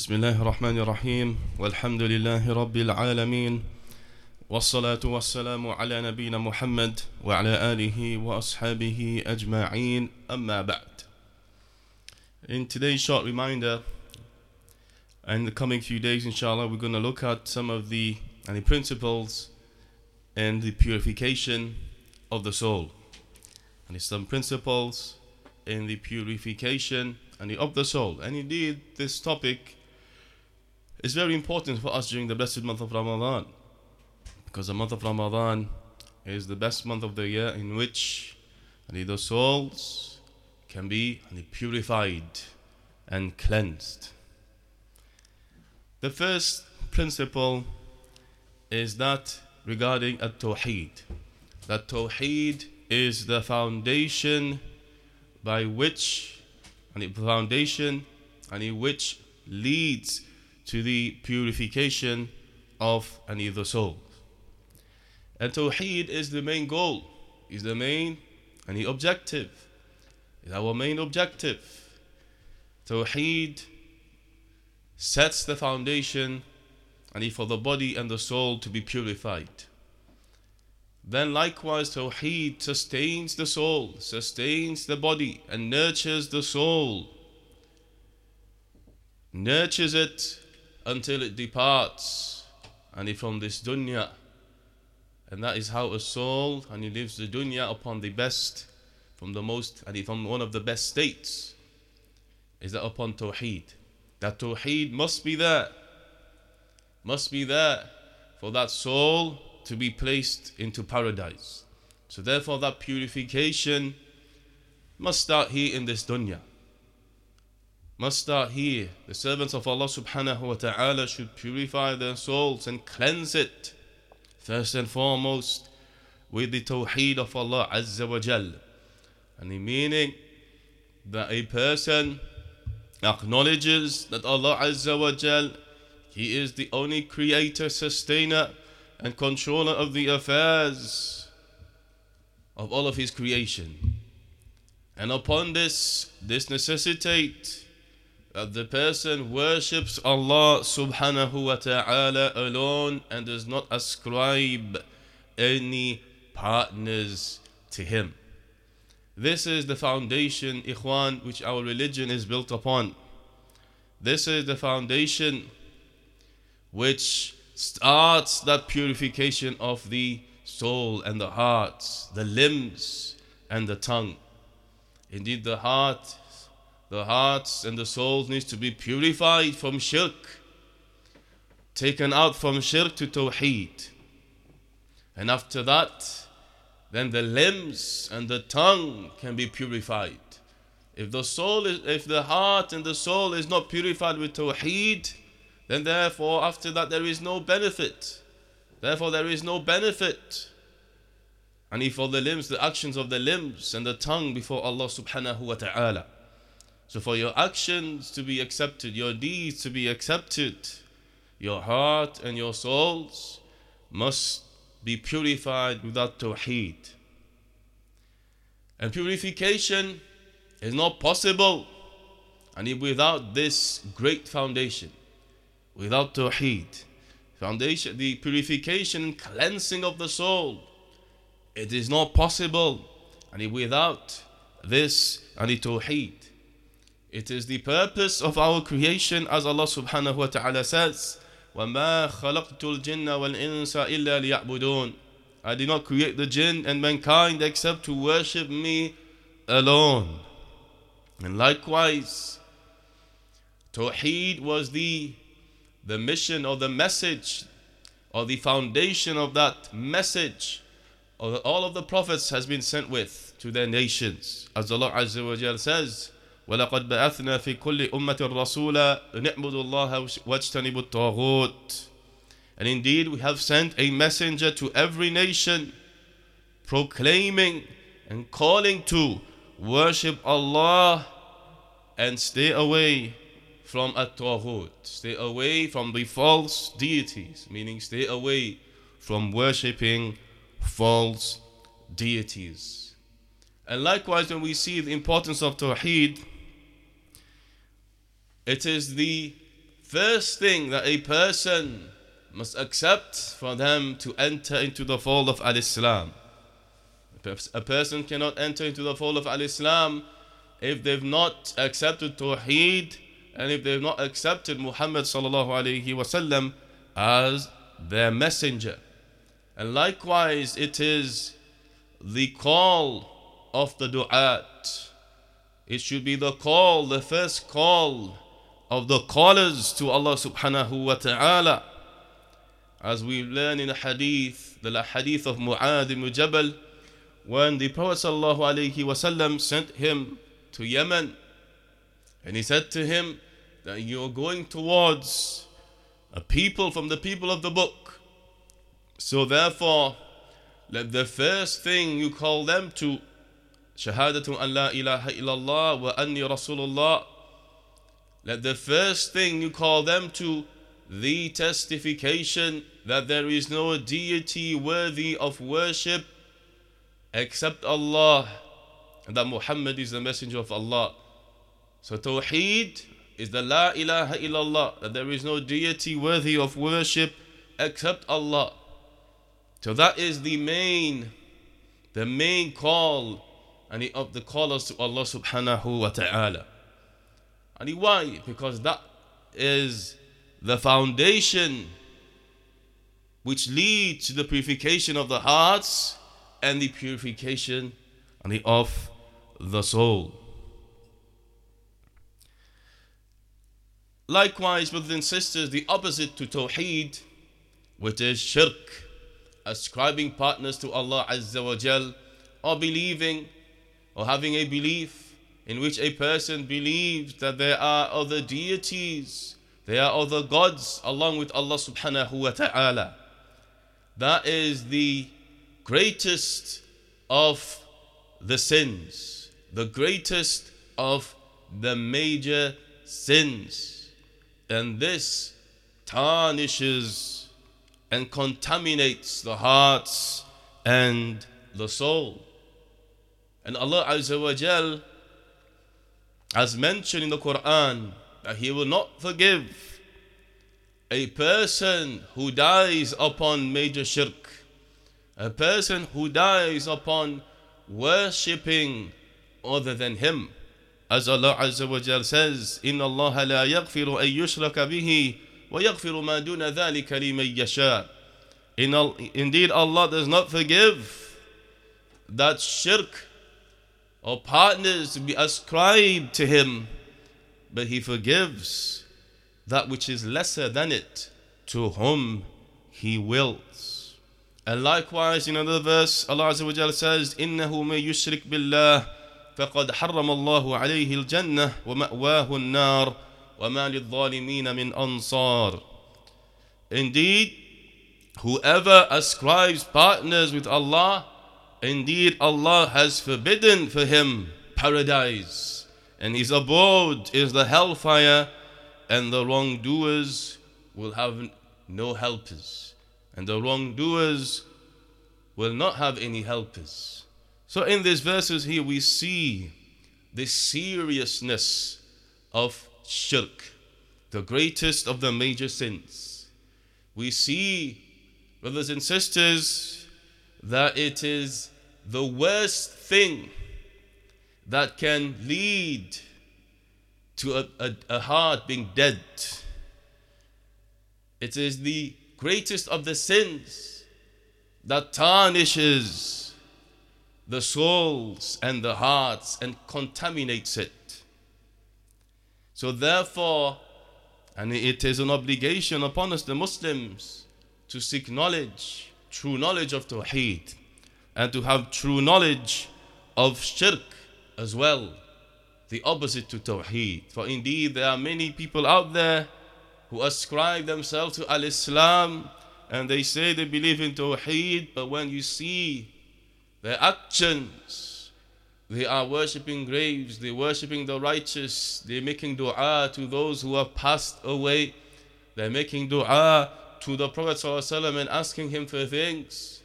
بسم الله الرحمن الرحيم والحمد لله رب العالمين والصلاة والسلام على نبينا محمد وعلى آله وأصحابه أجمعين أما بعد In today's short reminder and the coming few days inshallah we're going to look at some of the, and the principles and the purification of the soul and some principles in the purification and the, of the soul and indeed this topic is very important for us during the blessed month of Ramadan because the month of Ramadan is the best month of the year in which the souls can be purified and cleansed. The first principle is that regarding at Tawheed. That Tawheed is the foundation by which, and the foundation and which leads to the purification of any of the souls. And Tawheed is the main goal, is the main the objective, is our main objective. Tawheed sets the foundation and for the body and the soul to be purified. Then likewise Tawheed sustains the soul, sustains the body and nurtures the soul. Nurtures it until it departs and he from this dunya. And that is how a soul and he lives the dunya upon the best, from the most and he from one of the best states. Is that upon Tawheed. That Tawheed must be there. Must be there for that soul to be placed into paradise. So therefore that purification must start here in this dunya must start here. The servants of Allah subhanahu wa ta'ala should purify their souls and cleanse it. First and foremost, with the tawheed of Allah Azza wa Jal. And the meaning that a person acknowledges that Allah Azza wa Jal, He is the only creator, sustainer, and controller of the affairs of all of His creation. And upon this, this necessitates that the person worships Allah subhanahu wa ta'ala alone and does not ascribe any partners to Him. This is the foundation, ikhwan, which our religion is built upon. This is the foundation which starts that purification of the soul and the heart, the limbs and the tongue. Indeed, the heart the hearts and the souls needs to be purified from shirk, taken out from shirk to tawheed. And after that, then the limbs and the tongue can be purified. If the soul is, if the heart and the soul is not purified with tawheed, then therefore after that there is no benefit. Therefore there is no benefit. And if all the limbs, the actions of the limbs and the tongue before Allah subhanahu wa ta'ala. So, for your actions to be accepted, your deeds to be accepted, your heart and your souls must be purified without tawheed. And purification is not possible and without this great foundation, without tawheed. Foundation, the purification and cleansing of the soul, it is not possible and without this and the tawheed. It is the purpose of our creation as Allah subhanahu wa ta'ala says, وَمَا خَلَقْتُ الْجِنَّ وَالْإِنسَ إِلَّا لِيَعْبُدُونَ I did not create the jinn and mankind except to worship me alone. And likewise, Tawheed was the, the mission or the message or the foundation of that message or all of the prophets has been sent with to their nations. As Allah Azza wa Jal says, ولقد بعثنا في كل أمة رسولا نعبد الله واجتنب الطاغوت And indeed we have sent a messenger to every nation proclaiming and calling to worship Allah and stay away from at-taghut stay away from the false deities meaning stay away from worshipping false deities and likewise when we see the importance of tawheed it is the first thing that a person must accept for them to enter into the fold of Al Islam. A person cannot enter into the fold of Al Islam if they've not accepted Tawheed and if they've not accepted Muhammad wasallam as their messenger. And likewise, it is the call of the du'at. It should be the call, the first call of the callers to Allah subhanahu wa ta'ala. As we learn in a hadith, the hadith of Mu'adh ibn Jabal, when the Prophet sallallahu alayhi sent him to Yemen, and he said to him that you're going towards a people from the people of the book. So therefore, let the first thing you call them to Shahadatu an la ilaha illallah wa anni rasulullah. Let the first thing you call them to the testification that there is no deity worthy of worship except Allah and that Muhammad is the messenger of Allah. So Tawheed is the La ilaha illallah, that there is no deity worthy of worship except Allah. So that is the main, the main call and of the callers to Allah subhanahu wa ta'ala. And why? Because that is the foundation which leads to the purification of the hearts and the purification of the soul. Likewise, brothers and sisters, the opposite to Tawheed, which is Shirk, ascribing partners to Allah Azza wa Jal, or believing or having a belief in which a person believes that there are other deities, there are other gods along with Allah subhanahu wa ta'ala. That is the greatest of the sins, the greatest of the major sins. And this tarnishes and contaminates the hearts and the soul. And Allah Azza wa Jal has mentioned in the Quran that He will not forgive a person who dies upon major shirk, a person who dies upon worshipping other than Him. As Allah Azza wa Jal says, إِنَّ اللَّهَ لَا يَغْفِرُ أَن يُشْرَكَ بِهِ وَيَغْفِرُ مَا دُونَ ذَلِكَ لِمَن يَشَاءُ Indeed, Allah does not forgive that shirk or partners to be ascribed to Him, but He forgives that which is lesser than it to whom He wills. And likewise, in another verse, Allah Azza wa Jal says, إِنَّهُ مَن يُشْرِكْ بِاللَّهِ فقد حرم الله عليه الجنة ومأواه النار وما للظالمين من أنصار Indeed, whoever ascribes partners with Allah, indeed Allah has forbidden for him paradise, and his abode is the hellfire, and the wrongdoers will have no helpers, and the wrongdoers will not have any helpers. So in these verses here, we see the seriousness of shirk, the greatest of the major sins. We see, brothers and sisters, that it is the worst thing that can lead to a, a, a heart being dead. It is the greatest of the sins that tarnishes the souls and the hearts and contaminates it. So, therefore, and it is an obligation upon us, the Muslims, to seek knowledge, true knowledge of Tawheed, and to have true knowledge of Shirk as well, the opposite to Tawheed. For indeed, there are many people out there who ascribe themselves to Al Islam and they say they believe in Tawheed, but when you see their actions. They are worshipping graves, they're worshipping the righteous, they're making dua to those who have passed away, they're making dua to the Prophet and asking him for things.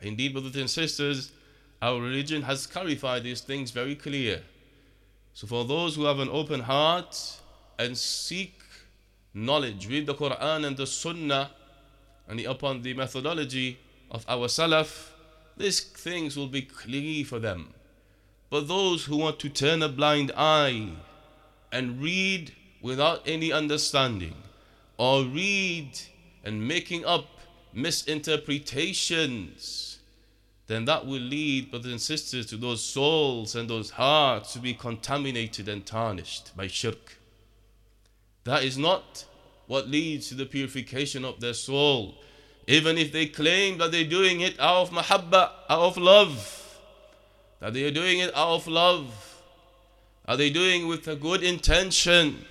Indeed, brothers and sisters, our religion has clarified these things very clear. So, for those who have an open heart and seek knowledge, read the Quran and the Sunnah, and upon the methodology of our Salaf, these things will be clear for them. But those who want to turn a blind eye and read without any understanding, or read and making up misinterpretations, then that will lead, brothers and sisters, to those souls and those hearts to be contaminated and tarnished by shirk. That is not what leads to the purification of their soul. Even if they claim that they're doing it out of mahabba, out of love, that they are doing it out of love, are they doing it with a good intention?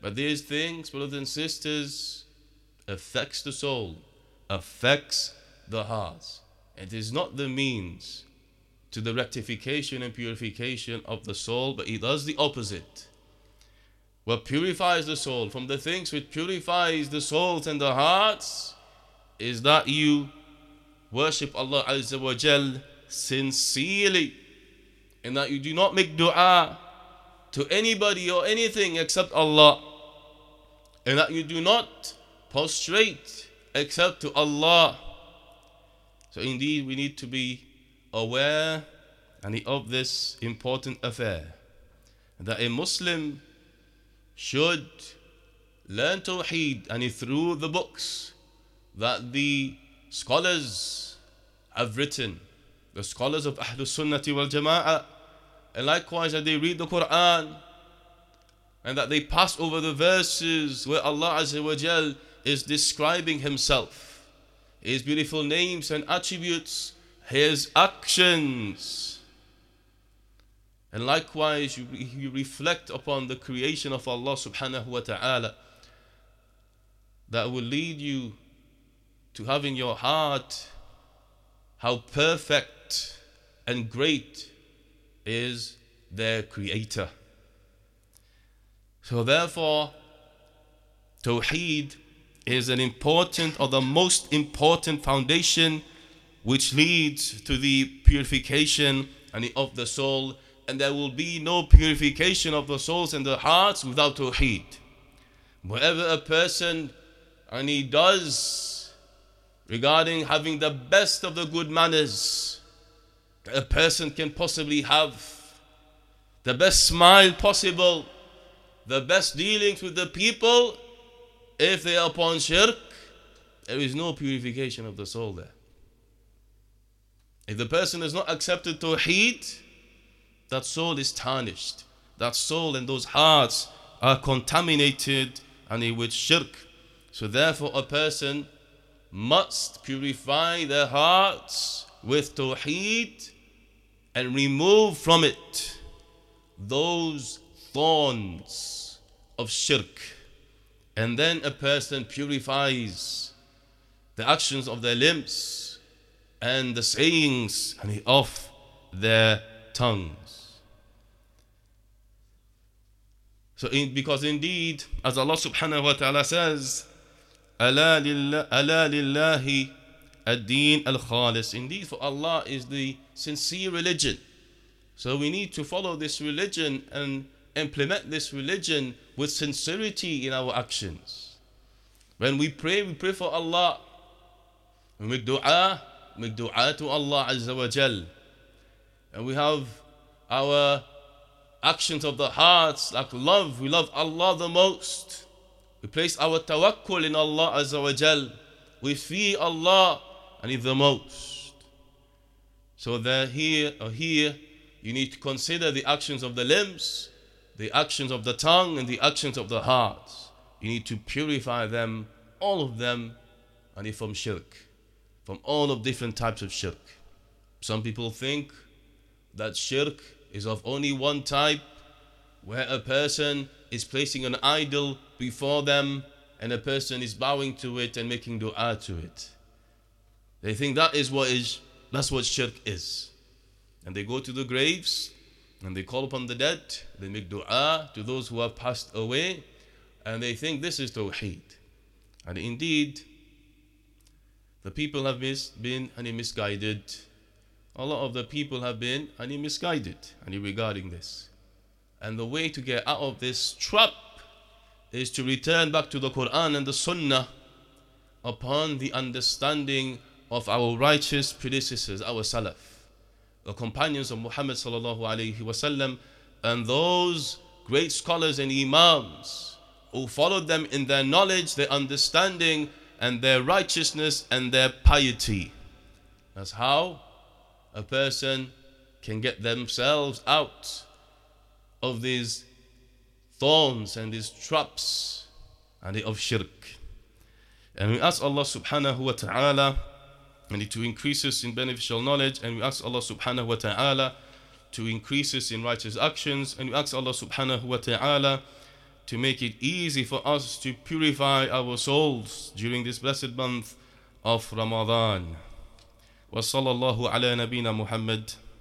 But these things, brothers and sisters, affects the soul, affects the heart. It is not the means to the rectification and purification of the soul, but it does the opposite. What purifies the soul from the things which purifies the souls and the hearts is that you worship Allah Azza wa Jal sincerely and that you do not make dua to anybody or anything except Allah and that you do not prostrate except to Allah. So indeed we need to be aware of this important affair that a Muslim should learn Tawheed and through the books that the scholars have written, the scholars of Ahlul Sunnati wal Jama'ah, and likewise that they read the Quran and that they pass over the verses where Allah Azza wa Jal is describing Himself, His beautiful names and attributes, His actions. And likewise, you, you reflect upon the creation of Allah subhanahu wa ta'ala that will lead you to have in your heart how perfect and great is their creator. So therefore, Tawheed is an important or the most important foundation which leads to the purification of the soul and there will be no purification of the souls and the hearts without Tawheed. Whatever a person and he does regarding having the best of the good manners a person can possibly have, the best smile possible, the best dealings with the people, if they are upon shirk, there is no purification of the soul there. If the person has not accepted Tawheed, that soul is tarnished. That soul and those hearts are contaminated and it with shirk. So therefore a person must purify their hearts with Tawheed and remove from it those thorns of shirk. And then a person purifies the actions of their limbs and the sayings of their tongues. So, in, because indeed, as Allah subhanahu wa ta'ala says, lillahi ad-deen al-khalis. Indeed, for Allah is the sincere religion. So we need to follow this religion and implement this religion with sincerity in our actions. When we pray, we pray for Allah. We make dua, make dua to Allah Azza wa Jal. And we have our actions of the hearts like love. We love Allah the most. We place our tawakkul in Allah Azza wa Jal. We fear Allah and He the most. So that here or here you need to consider the actions of the limbs the actions of the tongue and the actions of the heart. You need to purify them, all of them, and from shirk, from all of different types of shirk. Some people think that shirk is of only one type, where a person is placing an idol before them and a person is bowing to it and making dua to it. They think that is what is that's what shirk is. And they go to the graves and they call upon the dead, they make dua to those who have passed away, and they think this is Tawheed. And indeed, the people have mis- been and misguided. A lot of the people have been and misguided and regarding this. And the way to get out of this trap is to return back to the Quran and the Sunnah upon the understanding of our righteous predecessors, our Salaf, the companions of Muhammad sallallahu alaihi wasallam, and those great scholars and Imams who followed them in their knowledge, their understanding, and their righteousness and their piety. That's how a person can get themselves out of these thorns and these traps and of shirk. And we ask Allah subhanahu wa ta'ala and to increase us in beneficial knowledge and we ask Allah subhanahu wa ta'ala to increase us in righteous actions and we ask Allah subhanahu wa ta'ala to make it easy for us to purify our souls during this blessed month of Ramadan. وصلى الله على نبينا محمد